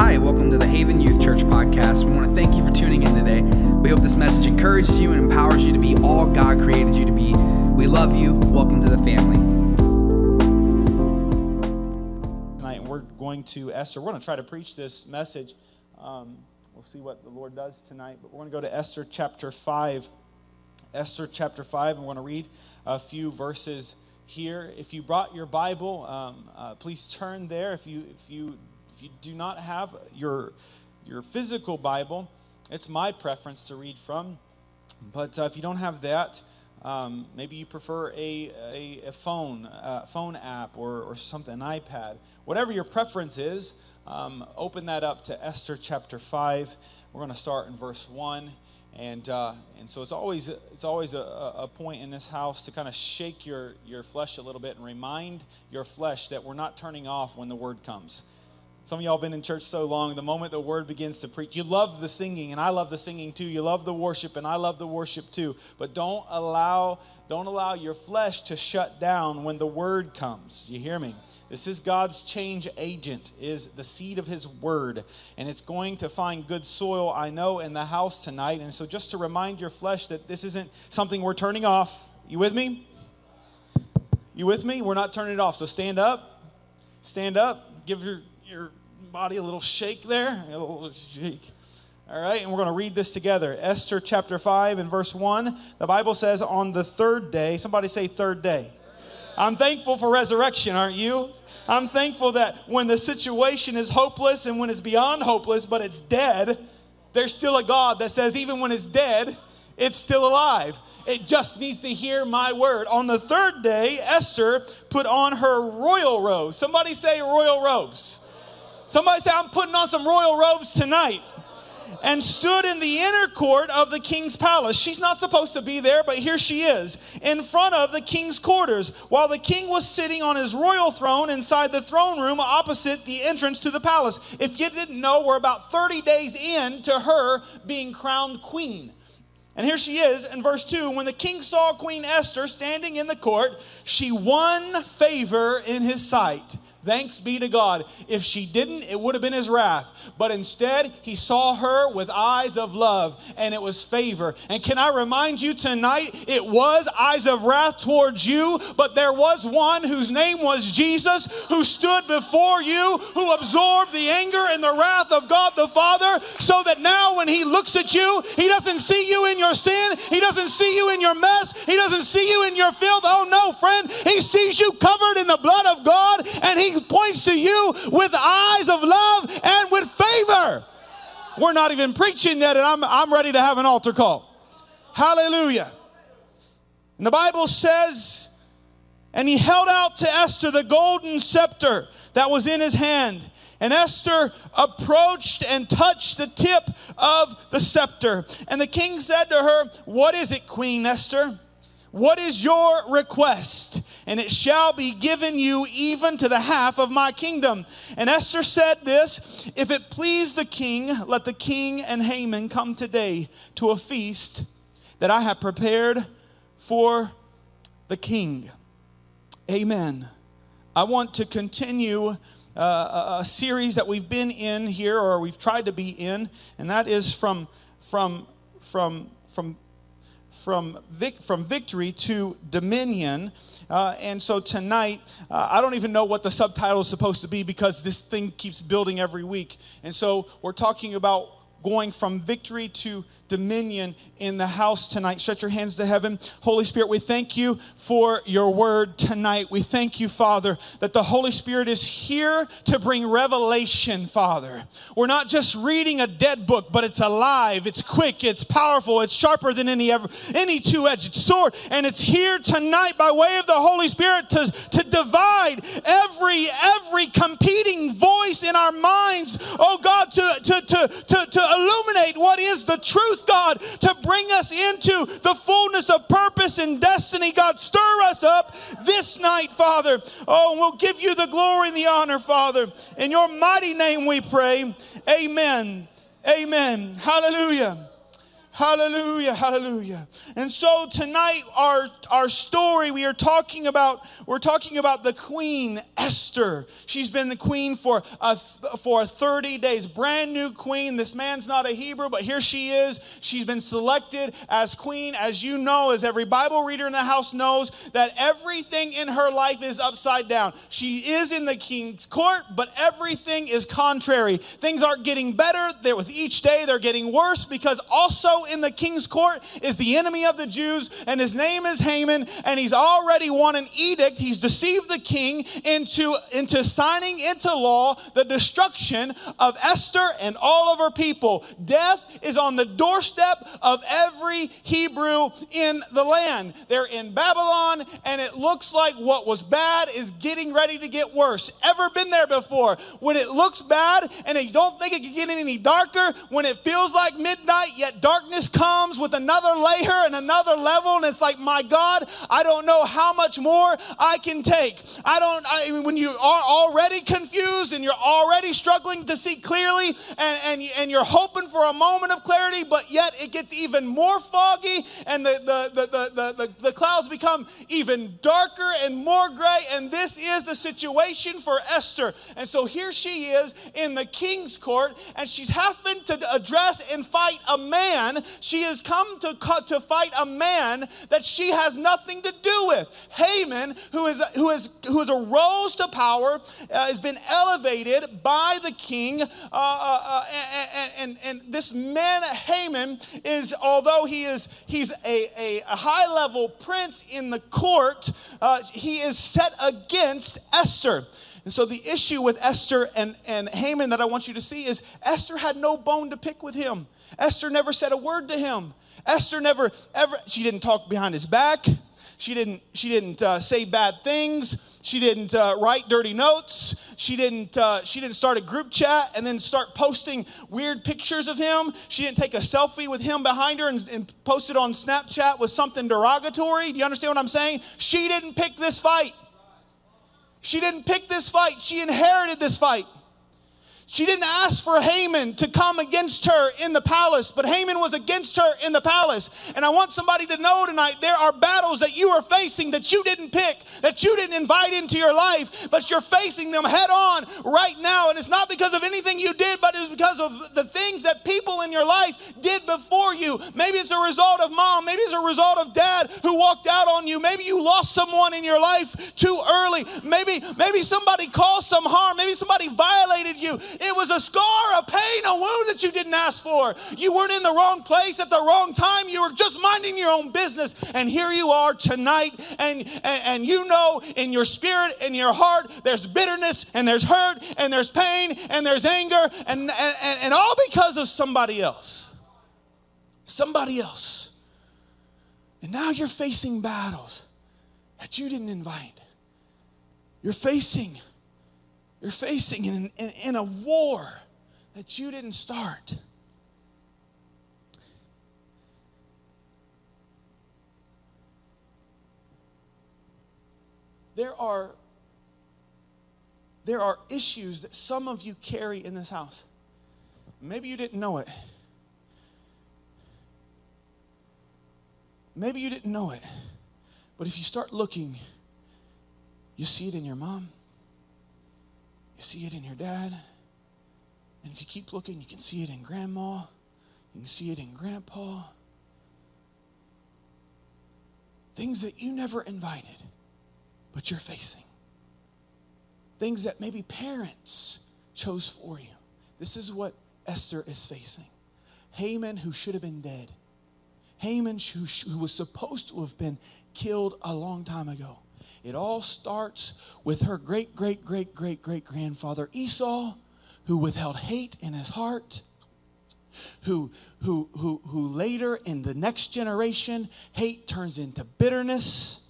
Hi, welcome to the Haven Youth Church podcast. We want to thank you for tuning in today. We hope this message encourages you and empowers you to be all God created you to be. We love you. Welcome to the family. Tonight, we're going to Esther. We're going to try to preach this message. Um, we'll see what the Lord does tonight, but we're going to go to Esther chapter 5. Esther chapter 5, and we're going to read a few verses here. If you brought your Bible, um, uh, please turn there. If you, if you if you do not have your, your physical Bible, it's my preference to read from. But uh, if you don't have that, um, maybe you prefer a, a, a phone, uh, phone app or, or something, an iPad. Whatever your preference is, um, open that up to Esther chapter 5. We're going to start in verse 1. And, uh, and so it's always, it's always a, a point in this house to kind of shake your, your flesh a little bit and remind your flesh that we're not turning off when the word comes. Some of y'all been in church so long, the moment the word begins to preach, you love the singing, and I love the singing too. You love the worship, and I love the worship too. But don't allow, don't allow your flesh to shut down when the word comes. You hear me? This is God's change agent, is the seed of his word. And it's going to find good soil, I know, in the house tonight. And so just to remind your flesh that this isn't something we're turning off. You with me? You with me? We're not turning it off. So stand up. Stand up. Give your your body a little shake there, a little shake. All right, and we're going to read this together. Esther chapter 5 and verse 1. The Bible says, On the third day, somebody say, third day. I'm thankful for resurrection, aren't you? I'm thankful that when the situation is hopeless and when it's beyond hopeless, but it's dead, there's still a God that says, even when it's dead, it's still alive. It just needs to hear my word. On the third day, Esther put on her royal robes. Somebody say royal robes. Somebody say, I'm putting on some royal robes tonight. And stood in the inner court of the king's palace. She's not supposed to be there, but here she is, in front of the king's quarters, while the king was sitting on his royal throne inside the throne room opposite the entrance to the palace. If you didn't know, we're about 30 days in to her being crowned queen. And here she is in verse 2 when the king saw Queen Esther standing in the court, she won favor in his sight. Thanks be to God. If she didn't, it would have been his wrath. But instead, he saw her with eyes of love, and it was favor. And can I remind you tonight, it was eyes of wrath towards you, but there was one whose name was Jesus who stood before you, who absorbed the anger and the wrath of God the Father, so that now when he looks at you, he doesn't see you in your sin, he doesn't see you in your mess, he doesn't see you in your filth. Oh no, friend, he sees you covered in the blood of God, and he points to you with eyes of love and with favor. We're not even preaching yet, and I'm, I'm ready to have an altar call. Hallelujah. And the Bible says, and he held out to Esther the golden scepter that was in his hand. And Esther approached and touched the tip of the scepter. And the king said to her, What is it, Queen Esther? What is your request? And it shall be given you even to the half of my kingdom. And Esther said this If it please the king, let the king and Haman come today to a feast that I have prepared for the king. Amen. I want to continue uh, a series that we've been in here, or we've tried to be in, and that is from from from from from, vic- from victory to dominion. Uh, and so tonight, uh, I don't even know what the subtitle is supposed to be because this thing keeps building every week. And so we're talking about going from victory to dominion in the house tonight. Shut your hands to heaven. Holy Spirit, we thank you for your word tonight. We thank you, Father, that the Holy Spirit is here to bring revelation, Father. We're not just reading a dead book, but it's alive, it's quick, it's powerful, it's sharper than any ever, any two-edged sword, and it's here tonight by way of the Holy Spirit to, to divide every every competing voice in our minds, oh God, to, to, to, to, to illuminate what is the truth God, to bring us into the fullness of purpose and destiny. God, stir us up this night, Father. Oh, we'll give you the glory and the honor, Father. In your mighty name we pray. Amen. Amen. Hallelujah. Hallelujah, hallelujah. And so tonight our our story we are talking about we're talking about the queen Esther. She's been the queen for a, for 30 days. Brand new queen. This man's not a Hebrew, but here she is. She's been selected as queen as you know as every Bible reader in the house knows that everything in her life is upside down. She is in the king's court, but everything is contrary. Things aren't getting better. They're with each day they're getting worse because also in the king's court is the enemy of the Jews, and his name is Haman, and he's already won an edict. He's deceived the king into, into signing into law the destruction of Esther and all of her people. Death is on the doorstep of every Hebrew in the land. They're in Babylon, and it looks like what was bad is getting ready to get worse. Ever been there before? When it looks bad and you don't think it can get any darker, when it feels like midnight, yet darkness comes with another layer and another level, and it's like, my God, I don't know how much more I can take. I don't, I, mean when you are already confused and you're already struggling to see clearly, and, and, and you're hoping for a moment of clarity, but yet it gets even more foggy, and the, the, the, the, the, the clouds become even darker and more gray, and this is the situation for Esther. And so here she is in the king's court, and she's having to address and fight a man she has come to, to fight a man that she has nothing to do with. Haman, who, is, who, is, who is arose to power, uh, has been elevated by the king. Uh, uh, uh and, and, and, this man, Haman, is, although he is he's a, a, high level prince in the court, uh, he is set against Esther. And so the issue with Esther and, and Haman that I want you to see is Esther had no bone to pick with him. Esther never said a word to him. Esther never ever, she didn't talk behind his back. She didn't, she didn't uh, say bad things. She didn't uh, write dirty notes. She didn't, uh, she didn't start a group chat and then start posting weird pictures of him. She didn't take a selfie with him behind her and, and post it on Snapchat with something derogatory. Do you understand what I'm saying? She didn't pick this fight. She didn't pick this fight, she inherited this fight. She didn't ask for Haman to come against her in the palace, but Haman was against her in the palace. And I want somebody to know tonight there are battles that you are facing that you didn't pick, that you didn't invite into your life, but you're facing them head on right now. And it's not because of anything you did, but it's because of the things that people in your life did before you. Maybe it's a result of mom, maybe it's a result of dad who walked out on you. Maybe you lost someone in your life too early. Maybe maybe somebody caused some harm, maybe somebody violated you. It was a scar, a pain, a wound that you didn't ask for. You weren't in the wrong place at the wrong time. You were just minding your own business. And here you are tonight, and, and, and you know in your spirit, in your heart, there's bitterness, and there's hurt, and there's pain, and there's anger, and, and, and all because of somebody else. Somebody else. And now you're facing battles that you didn't invite. You're facing you're facing in, in, in a war that you didn't start. There are, there are issues that some of you carry in this house. Maybe you didn't know it. Maybe you didn't know it. But if you start looking, you see it in your mom, you see it in your dad. And if you keep looking, you can see it in grandma. You can see it in grandpa. Things that you never invited, but you're facing. Things that maybe parents chose for you. This is what Esther is facing. Haman, who should have been dead. Haman, who, was supposed to have been killed a long time ago. It all starts with her great, great, great, great, great grandfather Esau, who withheld hate in his heart, who, who, who, who later in the next generation, hate turns into bitterness.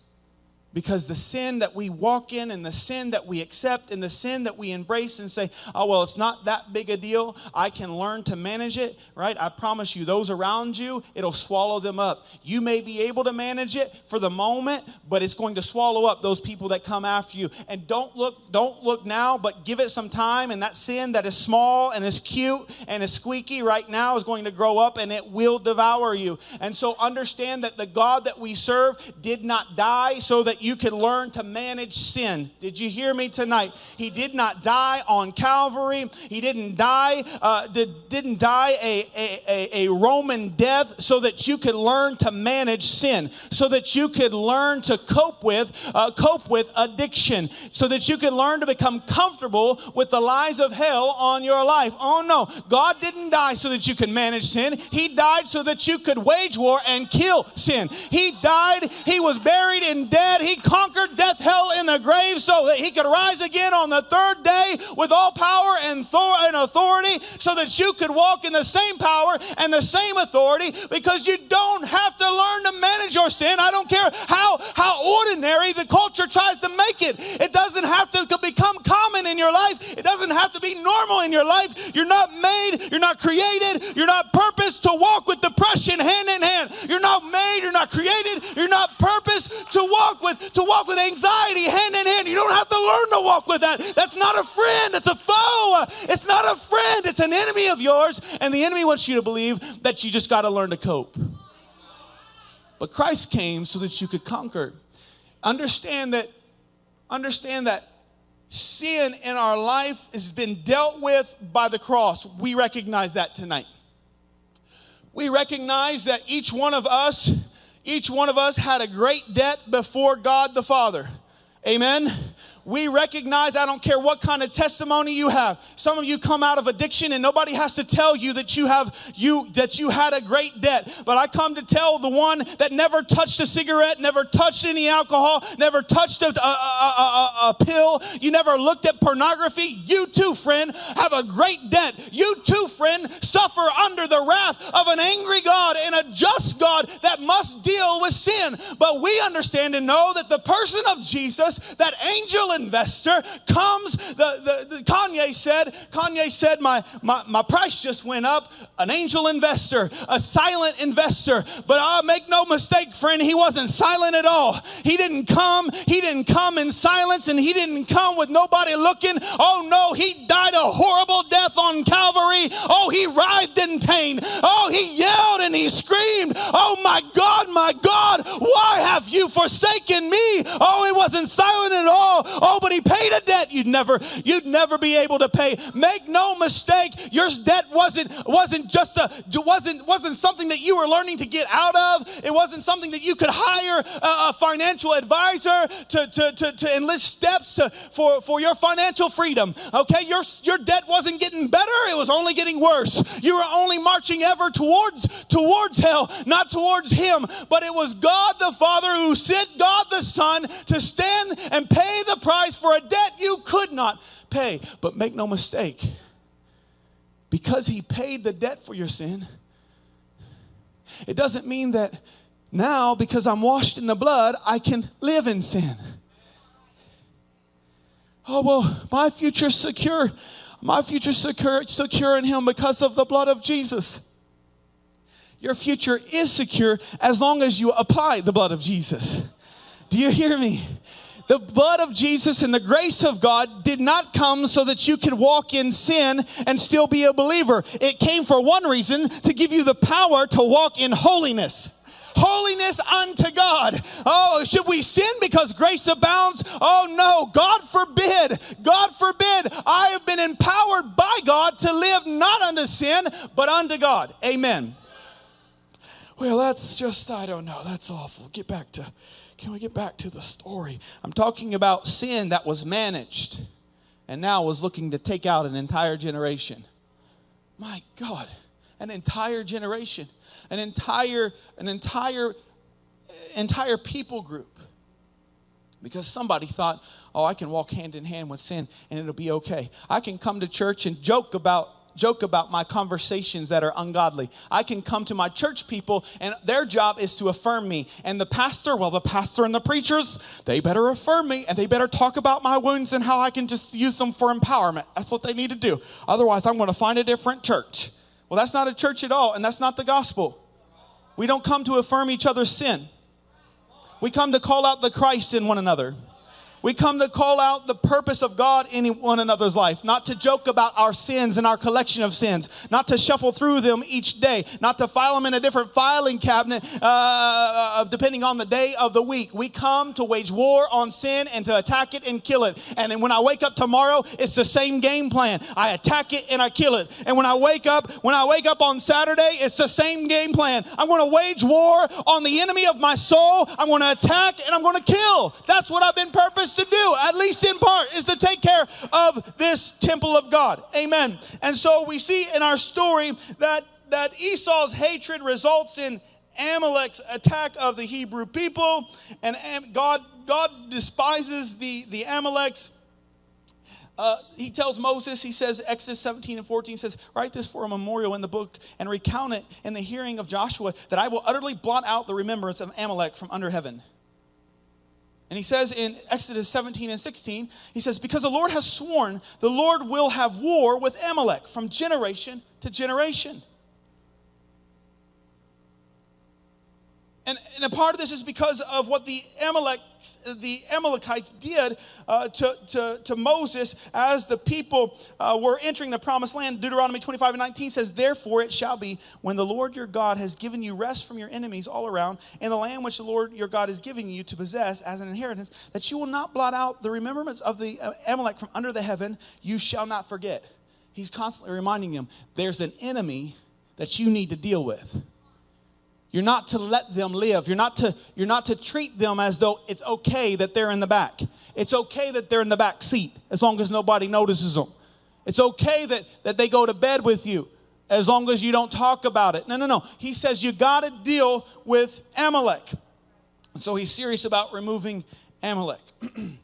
Because the sin that we walk in and the sin that we accept and the sin that we embrace and say, oh, well, it's not that big a deal. I can learn to manage it, right? I promise you, those around you, it'll swallow them up. You may be able to manage it for the moment, but it's going to swallow up those people that come after you. And don't look, don't look now, but give it some time. And that sin that is small and is cute and is squeaky right now is going to grow up and it will devour you. And so understand that the God that we serve did not die so that you could learn to manage sin. Did you hear me tonight? He did not die on Calvary. He didn't die, uh, did, didn't die a, a, a Roman death so that you could learn to manage sin, so that you could learn to cope with, uh, cope with addiction, so that you could learn to become comfortable with the lies of hell on your life. Oh no, God didn't die so that you could manage sin. He died so that you could wage war and kill sin. He died, he was buried and dead. He conquered death, hell, in the grave so that he could rise again on the third day with all power and, authority so that you could walk in the same power and the same authority because you don't have to learn to manage your sin. I don't care how, how ordinary the culture tries to make it. It doesn't have to become common in your life. It doesn't have to be normal in your life. You're not made, you're not created, you're not purposed to walk with depression hand in hand. You're not made, you're not created, you're not purposed to walk with to walk with anxiety hand in hand. You don't have to learn to walk with that. That's not a friend, it's a foe. It's not a friend, it's an enemy of yours. And the enemy wants you to believe that you just got to learn to cope. But Christ came so that you could conquer. Understand that understand that sin in our life has been dealt with by the cross. We recognize that tonight. We recognize that each one of us each one of us had a great debt before God the Father. Amen we recognize I don't care what kind of testimony you have. Some of you come out of addiction and nobody has to tell you that you have you that you had a great debt. But I come to tell the one that never touched a cigarette, never touched any alcohol, never touched a, a, a, a pill, you never looked at pornography. You too, friend, have a great debt. You too, friend, suffer under the wrath of an angry God and a just God that must deal with sin. But we understand and know that the person of Jesus, that angel investor comes. The, the, the, Kanye said, Kanye said, my, my, my price just went up. An angel investor, a silent investor. But I make no mistake, friend, he wasn't silent at all. He didn't come, he didn't come in silence and he didn't come with nobody looking. Oh no, he died a horrible death on Calvary. Oh, he writhed in pain. Oh, he yelled and he screamed. Oh my God, my God, why have you forsaken me? Oh, he wasn't silent at all. Oh, but he paid a debt you'd never you'd never be able to pay. Make no mistake, your debt wasn't wasn't just a wasn't wasn't something that you were learning to get out of. It wasn't something that you could hire a, a financial advisor to, to, to, to enlist steps to, for, for your financial freedom. Okay, your your debt wasn't getting better, it was only getting worse. You were only marching ever towards towards hell, not towards him. But it was God the Father who sent God the Son to stand and pay the price for a debt you could not pay. But make no mistake, because he paid the debt for your sin, it doesn't mean that now, because I'm washed in the blood, I can live in sin. Oh, well, my future's secure. My future's secure, secure in Him because of the blood of Jesus. Your future is secure as long as you apply the blood of Jesus. Do you hear me? The blood of Jesus and the grace of God did not come so that you could walk in sin and still be a believer. It came for one reason to give you the power to walk in holiness holiness unto God. Oh, should we sin because grace abounds? Oh, no. God forbid. God forbid. I have been empowered by God to live not unto sin, but unto God. Amen. Well, that's just, I don't know. That's awful. Get back to can we get back to the story? I'm talking about sin that was managed and now was looking to take out an entire generation. My God, an entire generation, an entire, an entire, entire people group. Because somebody thought, oh, I can walk hand in hand with sin and it'll be okay. I can come to church and joke about joke about my conversations that are ungodly. I can come to my church people and their job is to affirm me. And the pastor, well, the pastor and the preachers, they better affirm me and they better talk about my wounds and how I can just use them for empowerment. That's what they need to do. Otherwise, I'm going to find a different church. Well, that's not a church at all, and that's not the gospel. We don't come to affirm each other's sin. We come to call out the Christ in one another. We come to call out the purpose of God in one another's life, not to joke about our sins and our collection of sins, not to shuffle through them each day, not to file them in a different filing cabinet uh, uh, depending on the day of the week. We come to wage war on sin and to attack it and kill it. And when I wake up tomorrow, it's the same game plan. I attack it and I kill it. And when I wake up, when I wake up on Saturday, it's the same game plan. I'm going to wage war on the enemy of my soul. I'm going to attack and I'm going to kill. That's what I've been purposed to do, at least in part, is to take care of this temple of God. Amen. And so we see in our story that, that Esau's hatred results in Amalek's attack of the Hebrew people, and God, God despises the, the Amaleks. Uh, he tells Moses, he says, Exodus 17 and 14 says, Write this for a memorial in the book and recount it in the hearing of Joshua, that I will utterly blot out the remembrance of Amalek from under heaven. And he says in Exodus 17 and 16, he says, Because the Lord has sworn, the Lord will have war with Amalek from generation to generation. And, and a part of this is because of what the, Amalek, the Amalekites did uh, to, to, to Moses as the people uh, were entering the promised land. Deuteronomy 25 and 19 says, Therefore it shall be when the Lord your God has given you rest from your enemies all around in the land which the Lord your God is giving you to possess as an inheritance, that you will not blot out the remembrance of the uh, Amalek from under the heaven. You shall not forget. He's constantly reminding them there's an enemy that you need to deal with. You're not to let them live. You're not to, you're not to treat them as though it's okay that they're in the back. It's okay that they're in the back seat as long as nobody notices them. It's okay that, that they go to bed with you as long as you don't talk about it. No, no, no. He says you got to deal with Amalek. And so he's serious about removing Amalek. and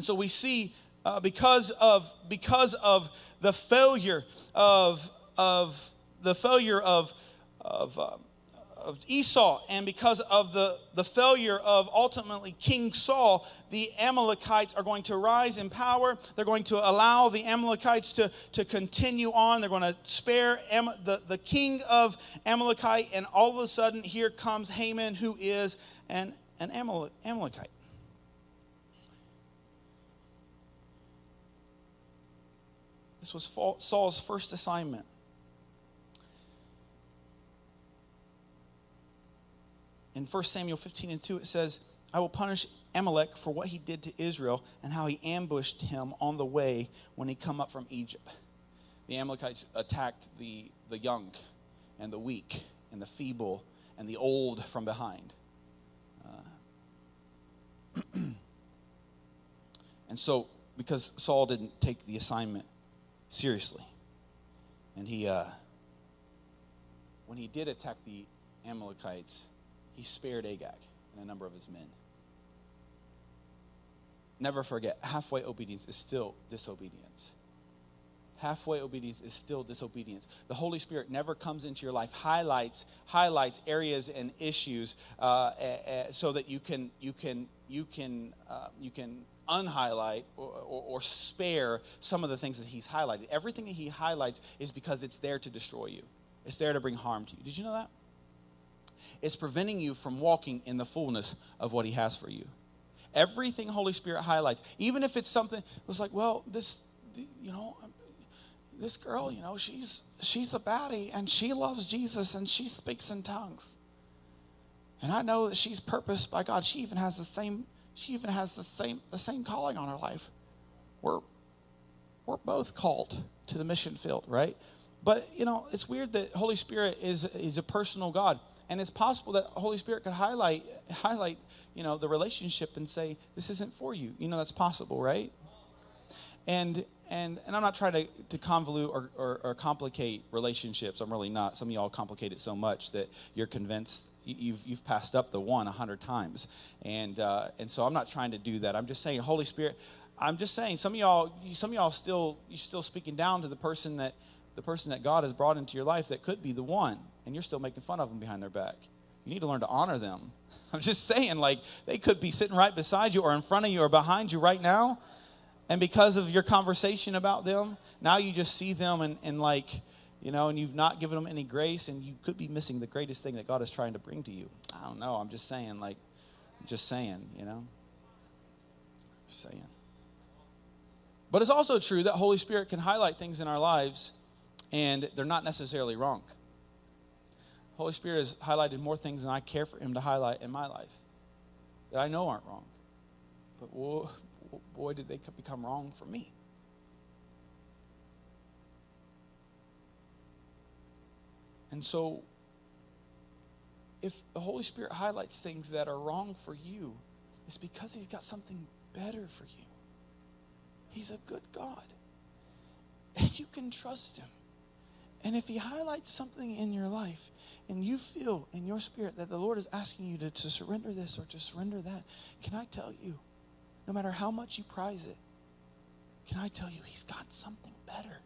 so we see uh, because of because of the failure of of the failure of of um, of Esau, and because of the, the failure of ultimately King Saul, the Amalekites are going to rise in power. They're going to allow the Amalekites to, to continue on. They're going to spare Am- the, the king of Amalekite, and all of a sudden, here comes Haman, who is an, an Amalek, Amalekite. This was Saul's first assignment. In 1 Samuel 15 and 2, it says, I will punish Amalek for what he did to Israel and how he ambushed him on the way when he come up from Egypt. The Amalekites attacked the, the young and the weak and the feeble and the old from behind. Uh, and so, because Saul didn't take the assignment seriously, and he, uh, when he did attack the Amalekites, he spared Agag and a number of his men. Never forget, halfway obedience is still disobedience. Halfway obedience is still disobedience. The Holy Spirit never comes into your life, highlights highlights areas and issues uh, uh, so that you can you can you can uh, you can unhighlight or, or, or, spare some of the things that he's highlighted. Everything that he highlights is because it's there to destroy you. It's there to bring harm to you. Did you know that? It's preventing you from walking in the fullness of what He has for you. Everything Holy Spirit highlights, even if it's something it was like, well, this, you know, this girl, you know, she's she's a baddie and she loves Jesus and she speaks in tongues. And I know that she's purposed by God. She even has the same she even has the same the same calling on her life. We're we're both called to the mission field, right? But you know, it's weird that Holy Spirit is is a personal God and it's possible that Holy Spirit could highlight highlight you know the relationship and say this isn't for you. You know that's possible, right? And and and I'm not trying to, to convolute or, or, or complicate relationships. I'm really not. Some of y'all complicate it so much that you're convinced you've, you've passed up the one a hundred times. And, uh, and so I'm not trying to do that. I'm just saying, Holy Spirit, I'm just saying, some of y'all, some of y'all still, you're still speaking down to the person that, the person that God has brought into your life that could be the one, and you're still making fun of them behind their back. You need to learn to honor them. I'm just saying, like, they could be sitting right beside you or in front of you or behind you right now. And because of your conversation about them, now you just see them and, and like, you know, and you've not given them any grace, and you could be missing the greatest thing that God is trying to bring to you. I don't know. I'm just saying, like, just saying, you know? Just saying. But it's also true that Holy Spirit can highlight things in our lives, and they're not necessarily wrong. Holy Spirit has highlighted more things than I care for Him to highlight in my life that I know aren't wrong. But boy, did they become wrong for me. And so, if the Holy Spirit highlights things that are wrong for you, it's because He's got something better for you. He's a good God. And you can trust Him. And if He highlights something in your life and you feel in your spirit that the Lord is asking you to, to surrender this or to surrender that, can I tell you, no matter how much you prize it, can I tell you, He's got something better?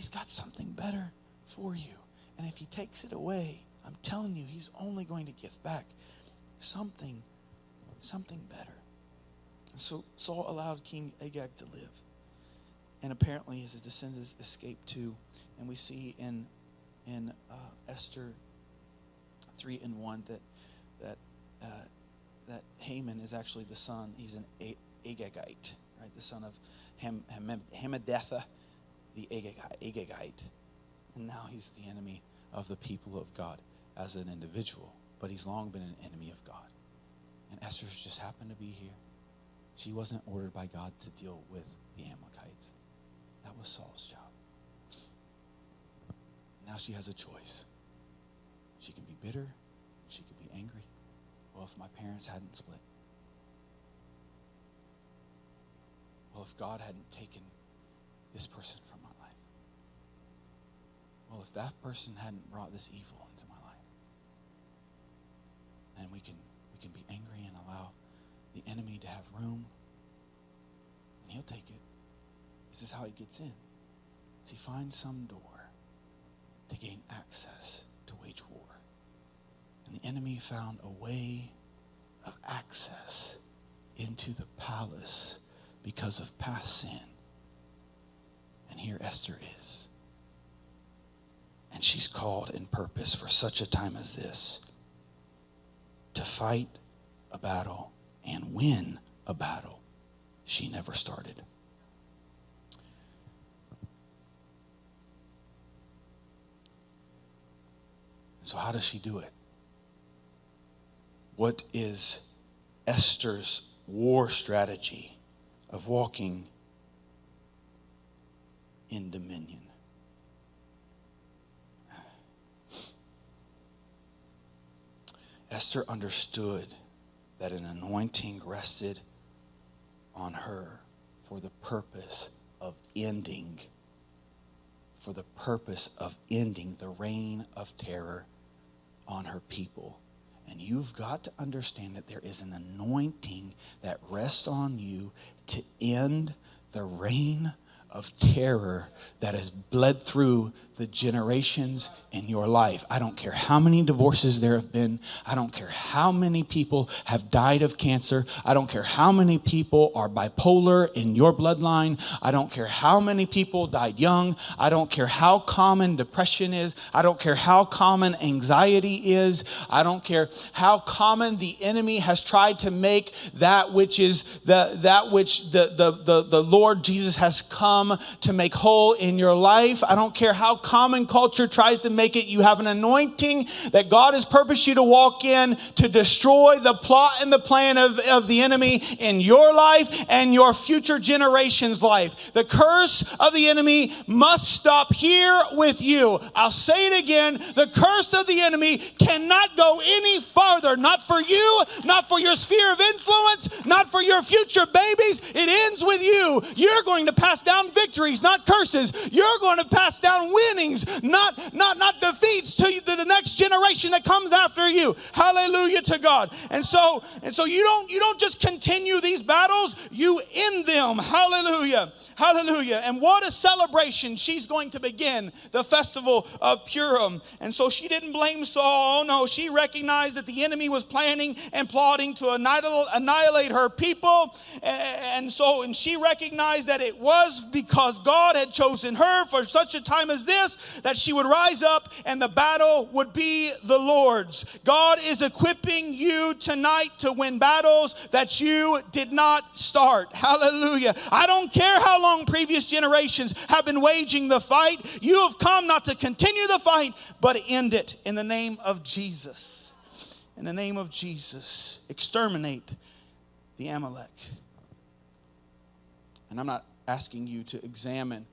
He's got something better for you. And if he takes it away, I'm telling you, he's only going to give back something, something better. So Saul allowed King Agag to live. And apparently his descendants escaped too. And we see in, in uh, Esther 3 and 1 that, that, uh, that Haman is actually the son, he's an Agagite, right? The son of Ham, Ham, Hammedatha, the Agagite. Agagite. And now he's the enemy of the people of God as an individual. But he's long been an enemy of God. And Esther's just happened to be here. She wasn't ordered by God to deal with the Amalekites. Was Saul's job. Now she has a choice. She can be bitter, she can be angry. Well, if my parents hadn't split, well, if God hadn't taken this person from my life, well, if that person hadn't brought this evil into my life, then we can, we can be angry and allow the enemy to have room, and he'll take it. This is how he gets in. he finds some door to gain access to wage war. And the enemy found a way of access into the palace because of past sin. And here Esther is. And she's called in purpose for such a time as this to fight a battle and win a battle she never started. So, how does she do it? What is Esther's war strategy of walking in dominion? Esther understood that an anointing rested on her for the purpose of ending, for the purpose of ending the reign of terror on her people. And you've got to understand that there is an anointing that rests on you to end the reign of terror that has bled through the generations in your life. I don't care how many divorces there have been. I don't care how many people have died of cancer. I don't care how many people are bipolar in your bloodline. I don't care how many people died young. I don't care how common depression is. I don't care how common anxiety is. I don't care how common the enemy has tried to make that which is the that which the the the, the Lord Jesus has come to make whole in your life. I don't care how common culture tries to make it, you have an anointing that God has purposed you to walk in to destroy the plot and the plan of, of the enemy in your life and your future generations' life. The curse of the enemy must stop here with you. I'll say it again the curse of the enemy cannot go any farther, not for you, not for your sphere of influence, not for your future babies. It ends with you. You're going to pass down victories, not curses. You're going to pass down winnings, not, not, not defeats to the next generation that comes after you. Hallelujah to God. And so, and so you don't you don't just continue these battles, you end them. Hallelujah. Hallelujah. And what a celebration. She's going to begin the festival of Purim. And so she didn't blame Saul. No, she recognized that the enemy was planning and plotting to annihilate her people. And so, and she recognized that it was because God had chosen her for such a time as this that she would rise up and the battle would be the Lord's. God is equipping you tonight to win battles that you did not start. Hallelujah. I don't care how long previous generations have been waging the fight. You have come not to continue the fight, but end it in the name of Jesus. In the name of Jesus, exterminate the Amalek. And I'm not asking you to examine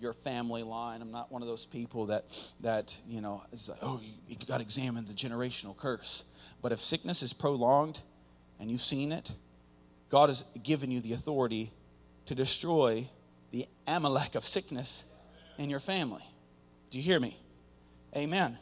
your family line. I'm not one of those people that that you know is like, oh, you, you got to examine the generational curse. But if sickness is prolonged and you've seen it, God has given you the authority to destroy the Amalek of sickness in your family. Do you hear me? Amen.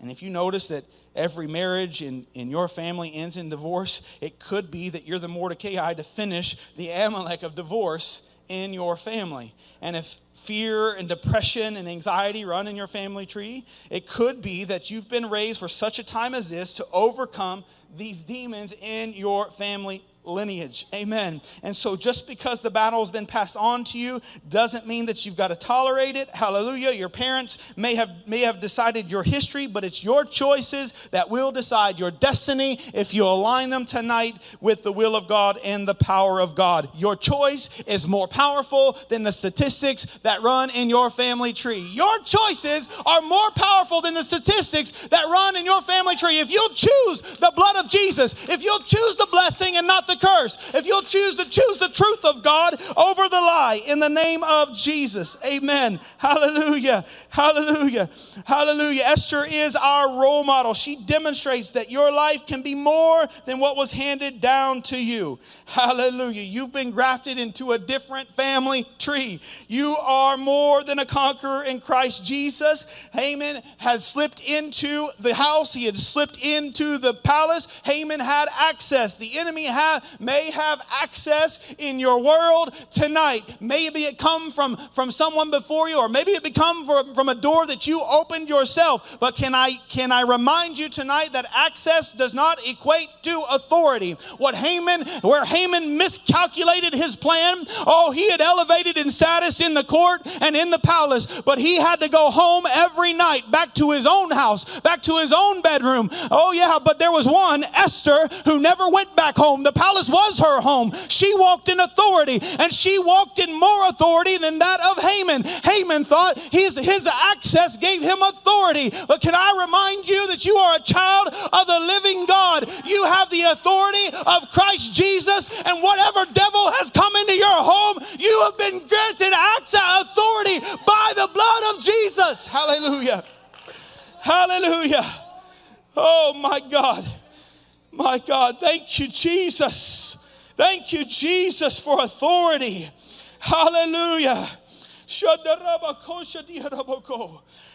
And if you notice that every marriage in, in your family ends in divorce, it could be that you're the Mordecai to finish the Amalek of divorce in your family. And if fear and depression and anxiety run in your family tree, it could be that you've been raised for such a time as this to overcome these demons in your family lineage. Amen. And so just because the battle has been passed on to you doesn't mean that you've got to tolerate it. Hallelujah. Your parents may have may have decided your history, but it's your choices that will decide your destiny if you align them tonight with the will of God and the power of God. Your choice is more powerful than the statistics that run in your family tree. Your choices are more powerful than the statistics that run in your family tree. If you'll choose the blood of Jesus, if you'll choose the blessing and not the curse, if you'll choose to choose the truth of God over the lie in the name of Jesus. Amen. Hallelujah. Hallelujah. Hallelujah. Esther is our role model. She demonstrates that your life can be more than what was handed down to you. Hallelujah. You've been grafted into a different family tree. You are more than a conqueror in Christ Jesus. Haman had slipped into the house, he had slipped into the palace. Haman had access. The enemy had may have access in your world tonight. Maybe it come from, from someone before you, or maybe it become from, from a door that you opened yourself. But can I can I remind you tonight that access does not equate to authority. What Haman, where Haman miscalculated his plan, oh, he had elevated in status in the court and in the palace, but he had to go home every night back to his own house, back to his own bedroom. Oh, yeah, but there was one, Esther, who never went back home. The palace palace was her home. She walked in authority, and she walked in more authority than that of Haman. Haman thought his, his access gave him authority. But can I remind you that you are a child of the living God? You have the authority of Christ Jesus, and whatever devil has come into your home, you have been granted access, authority by the blood of Jesus. Hallelujah. Hallelujah. Oh my God. My God, thank you, Jesus. Thank you, Jesus, for authority. Hallelujah.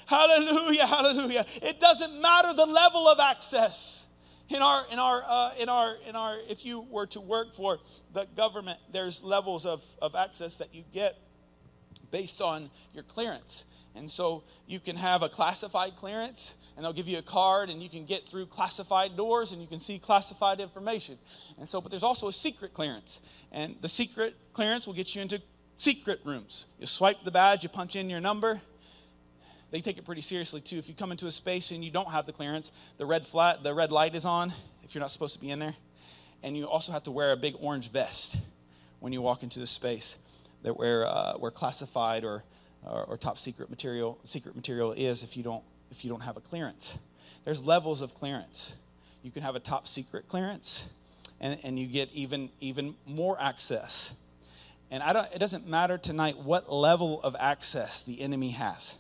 Hallelujah, hallelujah. It doesn't matter the level of access. In our, in our, uh, in our, in our, if you were to work for the government, there's levels of, of access that you get based on your clearance. And so you can have a classified clearance, and they'll give you a card, and you can get through classified doors and you can see classified information. And so, but there's also a secret clearance. And the secret clearance will get you into secret rooms. You swipe the badge, you punch in your number. They take it pretty seriously too. If you come into a space and you don't have the clearance, the red flat, the red light is on if you're not supposed to be in there. And you also have to wear a big orange vest when you walk into the space that where, uh, where classified or or, or top secret material secret material is if you don't if you don't have a clearance. There's levels of clearance. You can have a top secret clearance, and, and you get even even more access. And I don't, it doesn't matter tonight what level of access the enemy has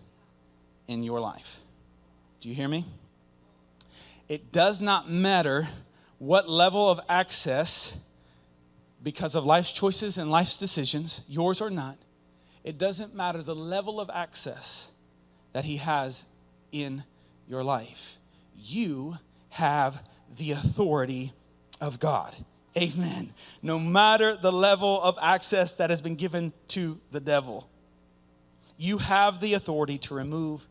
in your life. Do you hear me? It does not matter what level of access because of life's choices and life's decisions, yours or not, It doesn't matter the level of access that he has in your life. You have the authority of God. Amen. No matter the level of access that has been given to the devil, you have the authority to remove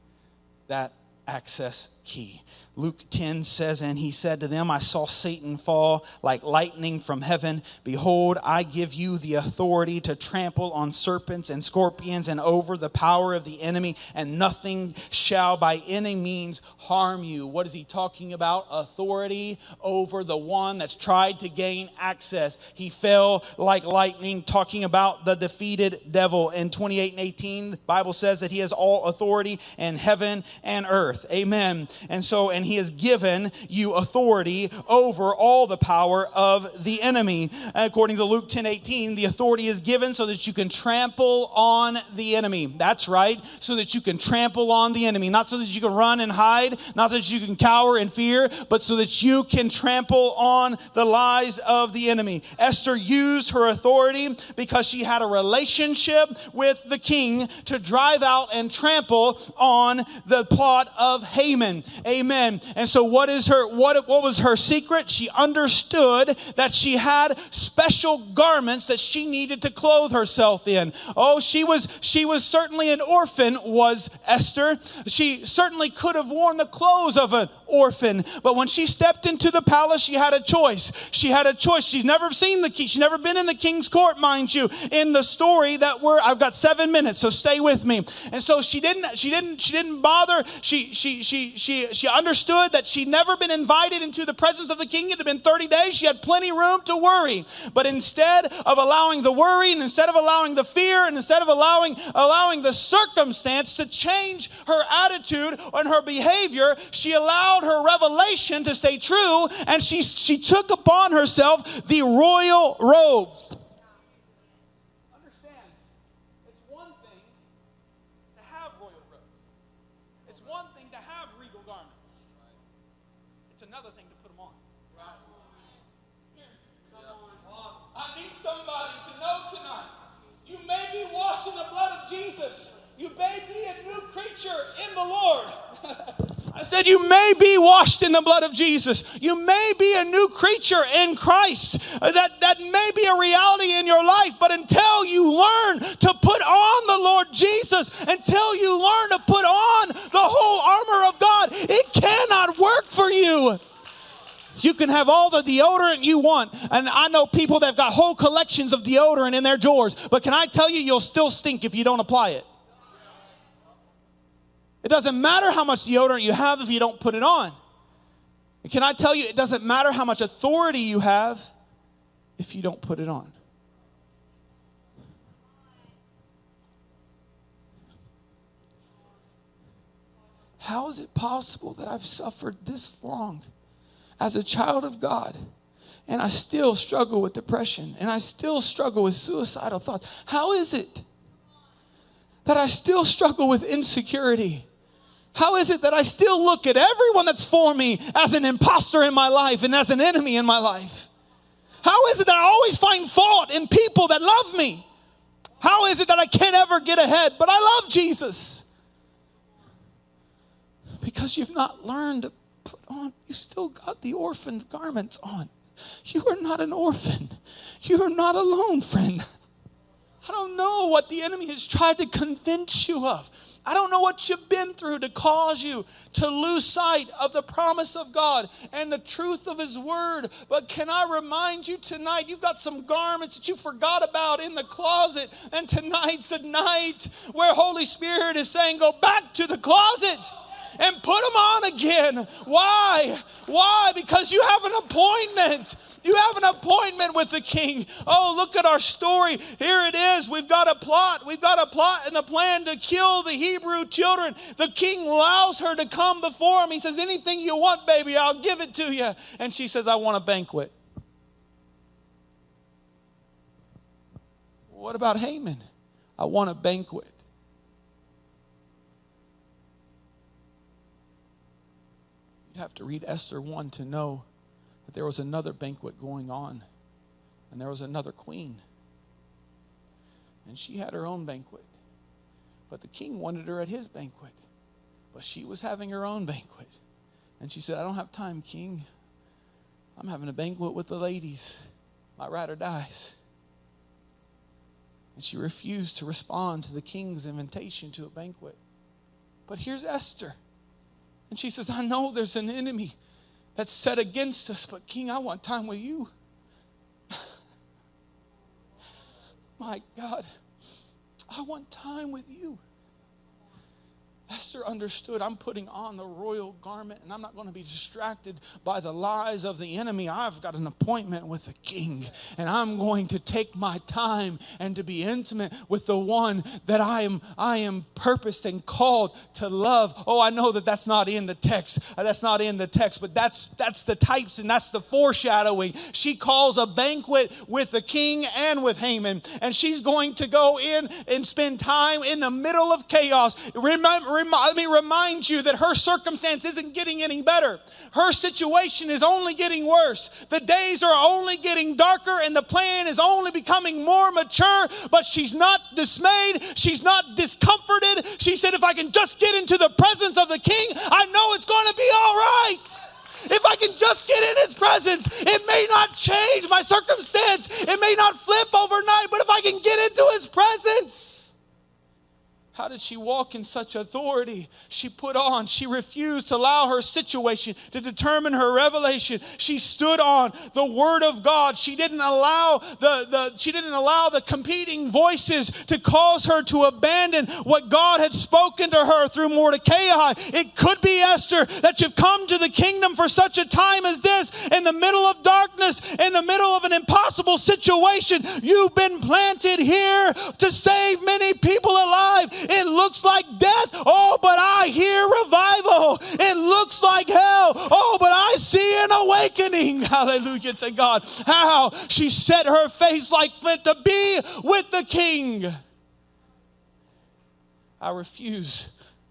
that access key. Luke 10 says, And he said to them, I saw Satan fall like lightning from heaven. Behold, I give you the authority to trample on serpents and scorpions and over the power of the enemy, and nothing shall by any means harm you. What is he talking about? Authority over the one that's tried to gain access. He fell like lightning, talking about the defeated devil. In 28 and 18, the Bible says that he has all authority in heaven and earth. Amen. And so, and he has given you authority over all the power of the enemy. According to Luke 10 18, the authority is given so that you can trample on the enemy. That's right, so that you can trample on the enemy. Not so that you can run and hide, not so that you can cower in fear, but so that you can trample on the lies of the enemy. Esther used her authority because she had a relationship with the king to drive out and trample on the plot of Haman. Amen. And so what is her what what was her secret? She understood that she had special garments that she needed to clothe herself in. Oh, she was she was certainly an orphan was Esther. She certainly could have worn the clothes of an orphan, but when she stepped into the palace, she had a choice. She had a choice. She's never seen the king. She's never been in the king's court, mind you. In the story that we're I've got 7 minutes, so stay with me. And so she didn't she didn't she didn't bother. She she she she she understood that she'd never been invited into the presence of the king. It had been 30 days. She had plenty room to worry. But instead of allowing the worry and instead of allowing the fear and instead of allowing allowing the circumstance to change her attitude and her behavior, she allowed her revelation to stay true and she she took upon herself the royal robes. May be washed in the blood of Jesus. You may be a new creature in Christ. Uh, That, that may be a reality in your life, but until you learn to put on the Lord Jesus, until you learn to put on the whole armor of God, it cannot work for you. You can have all the deodorant you want. And I know people that have got whole collections of deodorant in their drawers. But can I tell you, you'll still stink if you don't apply it. It doesn't matter how much deodorant you have if you don't put it on. And can I tell you, it doesn't matter how much authority you have if you don't put it on. How is it possible that I've suffered this long as a child of God and I still struggle with depression and I still struggle with suicidal thoughts? How is it that I still struggle with insecurity? How is it that I still look at everyone that's for me as an imposter in my life and as an enemy in my life? How is it that I always find fault in people that love me? How is it that I can't ever get ahead, but I love Jesus? Because you've not learned to put on, you still got the orphan's garments on. You are not an orphan. You are not alone, friend. I don't know what the enemy has tried to convince you of. I don't know what you've been through to cause you to lose sight of the promise of God and the truth of His Word. But can I remind you tonight, you've got some garments that you forgot about in the closet, and tonight's a night where Holy Spirit is saying, Go back to the closet and put them on again. Why? Why? Because you have an appointment. You have an appointment with the king. Oh, look at our story. Here it is. We've got a plot. We've got a plot and a plan to kill the Hebrew children. The king allows her to come before him. He says, Anything you want, baby, I'll give it to you. And she says, I want a banquet. What about Haman? I want a banquet. You'd have to read Esther 1 to know that there was another banquet going on, and there was another queen. And she had her own banquet. But the king wanted her at his banquet. But she was having her own banquet. And she said, I don't have time, king. I'm having a banquet with the ladies. My rider dies. And she refused to respond to the king's invitation to a banquet. But here's Esther. And she says, I know there's an enemy that's set against us, but King, I want time with you. My God, I want time with you. Esther understood I'm putting on the royal garment and I'm not going to be distracted by the lies of the enemy. I've got an appointment with the king and I'm going to take my time and to be intimate with the one that I am I am purposed and called to love. Oh, I know that that's not in the text. Uh, that's not in the text, but that's that's the types and that's the foreshadowing. She calls a banquet with the king and with Haman and she's going to go in and spend time in the middle of chaos. Remember let me remind you that her circumstance isn't getting any better. Her situation is only getting worse. The days are only getting darker, and the plan is only becoming more mature. But she's not dismayed. She's not discomforted. She said, If I can just get into the presence of the king, I know it's going to be all right. If I can just get in his presence, it may not change my circumstance. It may not flip overnight, but if I can get into his presence, how did she walk in such authority? She put on, she refused to allow her situation to determine her revelation. She stood on the word of God. She didn't allow the, the she didn't allow the competing voices to cause her to abandon what God had spoken to her through Mordecai. It could be Esther that you've come to the kingdom for such a time as this, in the middle of darkness, in the middle of an impossible situation. You've been planted here to save many people alive. It looks like death. Oh, but I hear revival. It looks like hell. Oh, but I see an awakening. Hallelujah to God. How she set her face like flint to be with the king. I refuse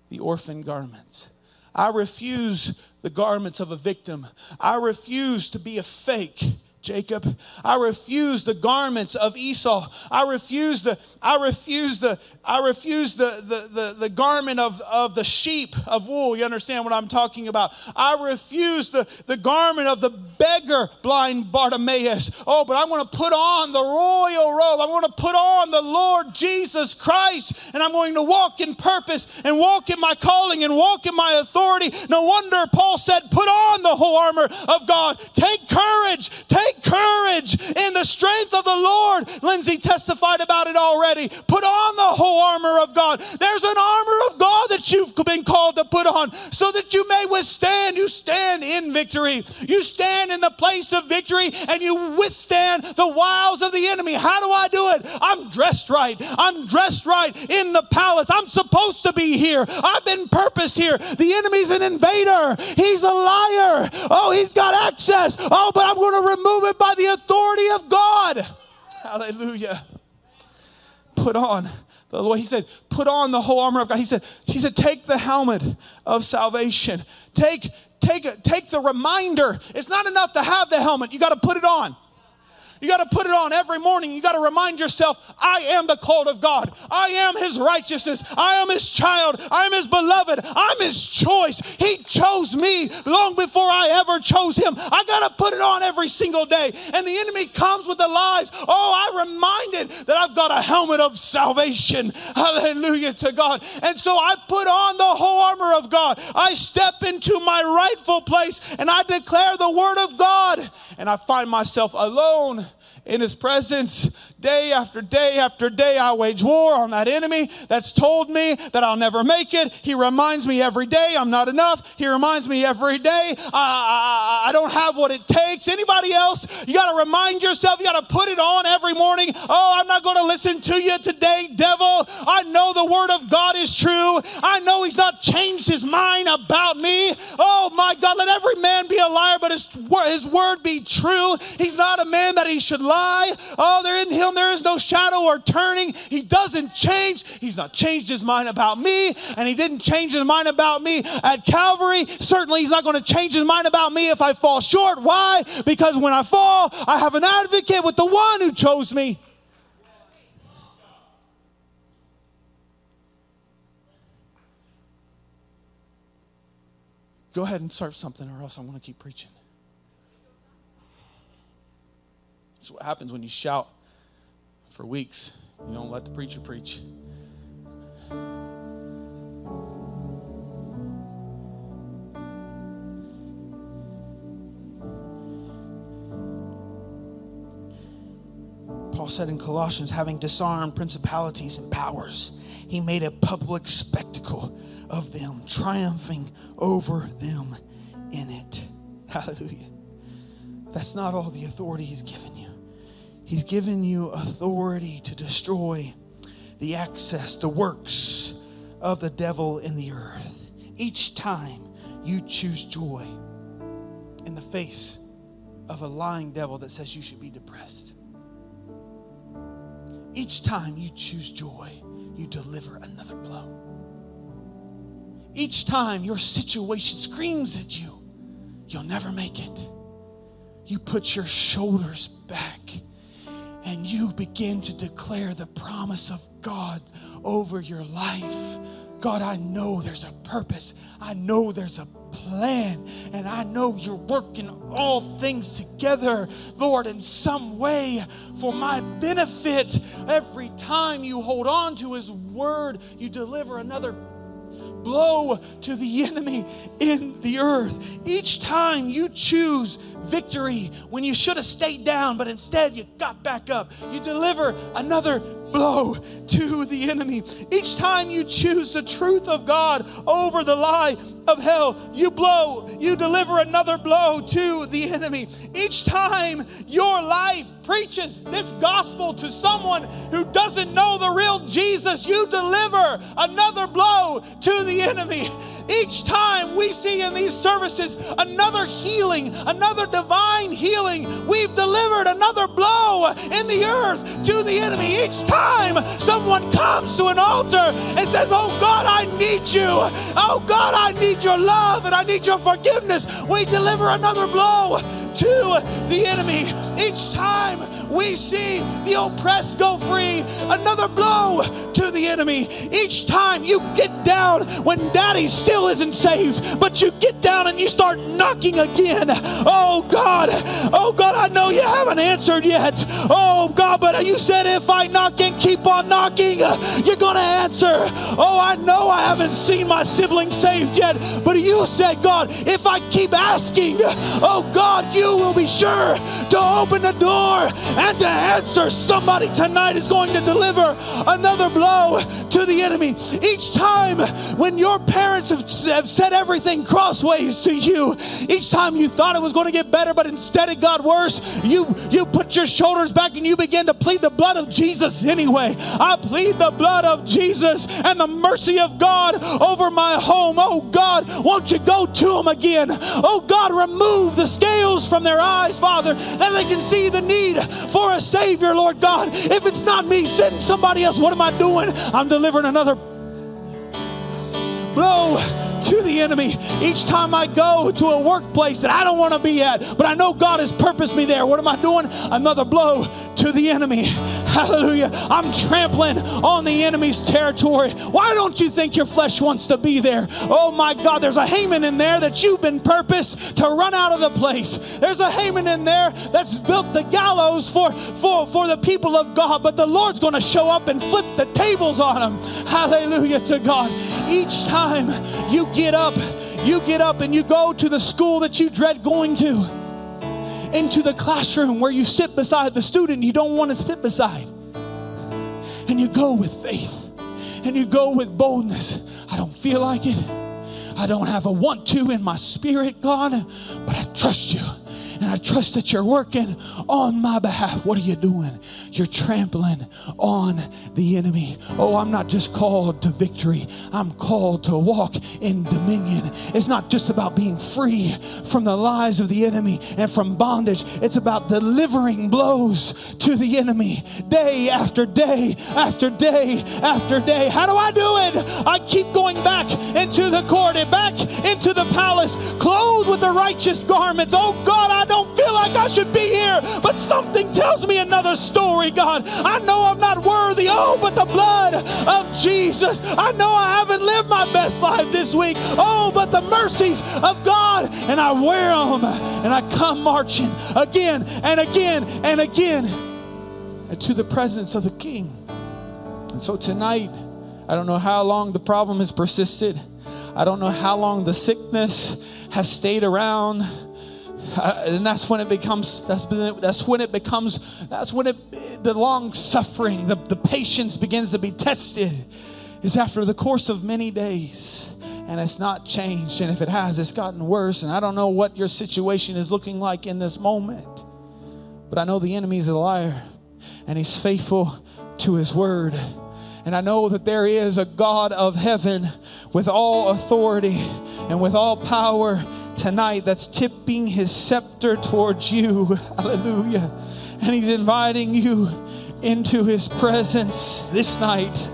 the orphan garments. I refuse the garments of a victim. I refuse to be a fake. Jacob. I refuse the garments of Esau. I refuse the, I refuse the, I refuse the, the, the, the, garment of, of the sheep of wool. You understand what I'm talking about? I refuse the, the garment of the beggar blind Bartimaeus. Oh, but I'm going to put on the royal robe. I'm going to put on the Lord Jesus Christ and I'm going to walk in purpose and walk in my calling and walk in my authority. No wonder Paul said, put on the whole armor of God. Take courage. Take Take courage in the strength of the Lord. Lindsay testified about it already. Put on the whole armor of God. There's an armor of God that you've been called to put on so that you may withstand. You stand in victory. You stand in the place of victory and you withstand the wiles of the enemy. How do I do it? I'm dressed right. I'm dressed right in the palace. I'm supposed to be here. I've been purposed here. The enemy's an invader. He's a liar. Oh, he's got access. Oh, but I'm going to remove by the authority of God. Hallelujah. Put on the Lord. He said, put on the whole armor of God. He said, he said, take the helmet of salvation. Take, take, take the reminder. It's not enough to have the helmet. You got to put it on. You got to put it on every morning. You got to remind yourself, I am the called of God. I am his righteousness. I am his child. I am his beloved. I'm his choice. He chose me long before I ever chose him. I got to put it on every single day. And the enemy comes with the lies. Oh, I reminded that I've got a helmet of salvation. Hallelujah to God. And so I put on the whole armor of God. I step into my rightful place and I declare the word of God. And I find myself alone in his presence Day after day after day, I wage war on that enemy that's told me that I'll never make it. He reminds me every day I'm not enough. He reminds me every day I, I, I don't have what it takes. Anybody else? You got to remind yourself, you got to put it on every morning. Oh, I'm not going to listen to you today, devil. I know the word of God is true. I know he's not changed his mind about me. Oh, my God, his, word be true. He's not a man that he should lie. Oh, there in him there is no shadow or turning. He doesn't change. He's not changed his mind about me, and he didn't change his mind about me at Calvary. Certainly, he's not going to change his mind about me if I fall short. Why? Because when I fall, I have an advocate with the one who chose me. Go ahead and start something, or else I'm going to keep preaching. That's what happens when you shout for weeks. You don't let the preacher preach. Paul said in Colossians, having disarmed principalities and powers, he made a public spectacle of them, triumphing over them in it. Hallelujah. That's not all the authority he's given you. He's given you authority to destroy the access, the works of the devil in the earth. Each time you choose joy in the face of a lying devil that says you should be depressed. Each time you choose joy, you deliver another blow. Each time your situation screams at you, you'll never make it. You put your shoulders back and you begin to declare the promise of God over your life. God, I know there's a purpose. I know there's a plan. And I know you're working all things together, Lord, in some way for my benefit. Every time you hold on to His word, you deliver another blow to the enemy in the earth. Each time you choose victory when you should have stayed down, but instead you got back up, you deliver another blow to the enemy. Each time you choose the truth of God over the lie of hell, you blow, you deliver another blow to the enemy. Each time your life preaches this gospel to someone who doesn't know the real Jesus, you deliver another blow to the enemy. Each time we see in these services another healing, another divine healing, we've delivered another blow in the earth to the enemy. Each time someone comes to an altar and says, Oh God, I need you. Oh God, I need your love and I need your forgiveness, we deliver another blow to the enemy. Each time we see the oppressed go free, another blow to the enemy. Each time you get down when daddy still isn't saved, but you get down and you start knocking again. Oh God, oh God, I know you haven't answered yet. Oh God, but you said if I knock and keep on knocking, you're going to answer. Oh, I know I haven't seen my sibling saved yet, but you said, God, if I keep asking, oh God, you will be sure to open the door and to answer. Somebody tonight is going to deliver another blow to the enemy. Each time when your parents have, have said everything crossways to you, each time you thought it was going to get better, but instead it got worse, you, you put your shoulders back and you begin to plead the blood of Jesus anyway. I plead the blood of Jesus and the mercy of God over my home. Oh God, won't you go to them again? Oh God, remove the scales from their eyes, Father, that they can see the need for a Savior, Lord God. If it's not me, send somebody else. What am I doing? I'm delivering another blow to the enemy each time I go to a workplace that I don't want to be at, but I know God has purposed me there. What am I doing? Another blow to the enemy. Hallelujah. I'm trampling on the enemy's territory. Why don't you think your flesh wants to be there? Oh my God, there's a Haman in there that you've been purposed to run out of the place. There's a Haman in there that's built the gallows for, for, for the people of God, but the Lord's going to show up and flip the tables on them. Hallelujah to God. Each time you get up, you get up and you go to the school that you dread going to, into the classroom where you sit beside the student you don't want to sit beside. And you go with faith and you go with boldness. I don't feel like it. I don't have a want to in my spirit, God, but I trust you and I trust that you're working on my behalf. What are you doing? You're trampling on the enemy. Oh, I'm not just called to victory, I'm called to walk in dominion. It's not just about being free from the lies of the enemy and from bondage, it's about delivering blows to the enemy day after day after day after day. How do I do it? I keep going back into the court and back into the palace, clothed with the righteous garments. Oh God, I don't feel like I should be here, but something tells me another story, God. I know I'm not worthy Oh, but the blood of Jesus. I know I haven't lived my best life this week. Oh, but the mercies of God. And I wear them and I come marching again and again and again to the presence of the King. And so tonight, I don't know how long the problem has persisted. I don't know how long the sickness has stayed around. Uh, and that's when it becomes that's, that's when it becomes that's when it the long suffering the, the patience begins to be tested. Is after the course of many days and it's not changed. And if it has it's gotten worse. And i don't know what your situation is looking like in this moment but i know the enemy is a liar and he's faithful to his word. And I know that there is a God of heaven with all authority and with all power tonight that's tipping his scepter towards you. Hallelujah. And he's inviting you into his presence this night.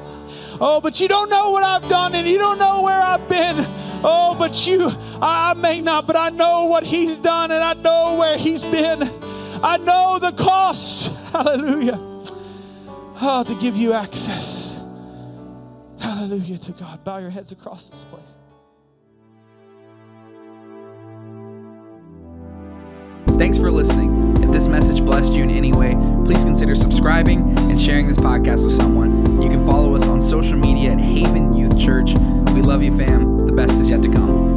Oh, but you don't know what I've done and you don't know where I've been. Oh, but you, I may not, but I know what he's done and I know where he's been. I know the cost. Hallelujah. Oh, to give you access. Hallelujah to God. Bow your heads across this place. Thanks for listening. If this message blessed you in any way, please consider subscribing and sharing this podcast with someone. You can follow us on social media at Haven Youth Church. We love you, fam. The best is yet to come.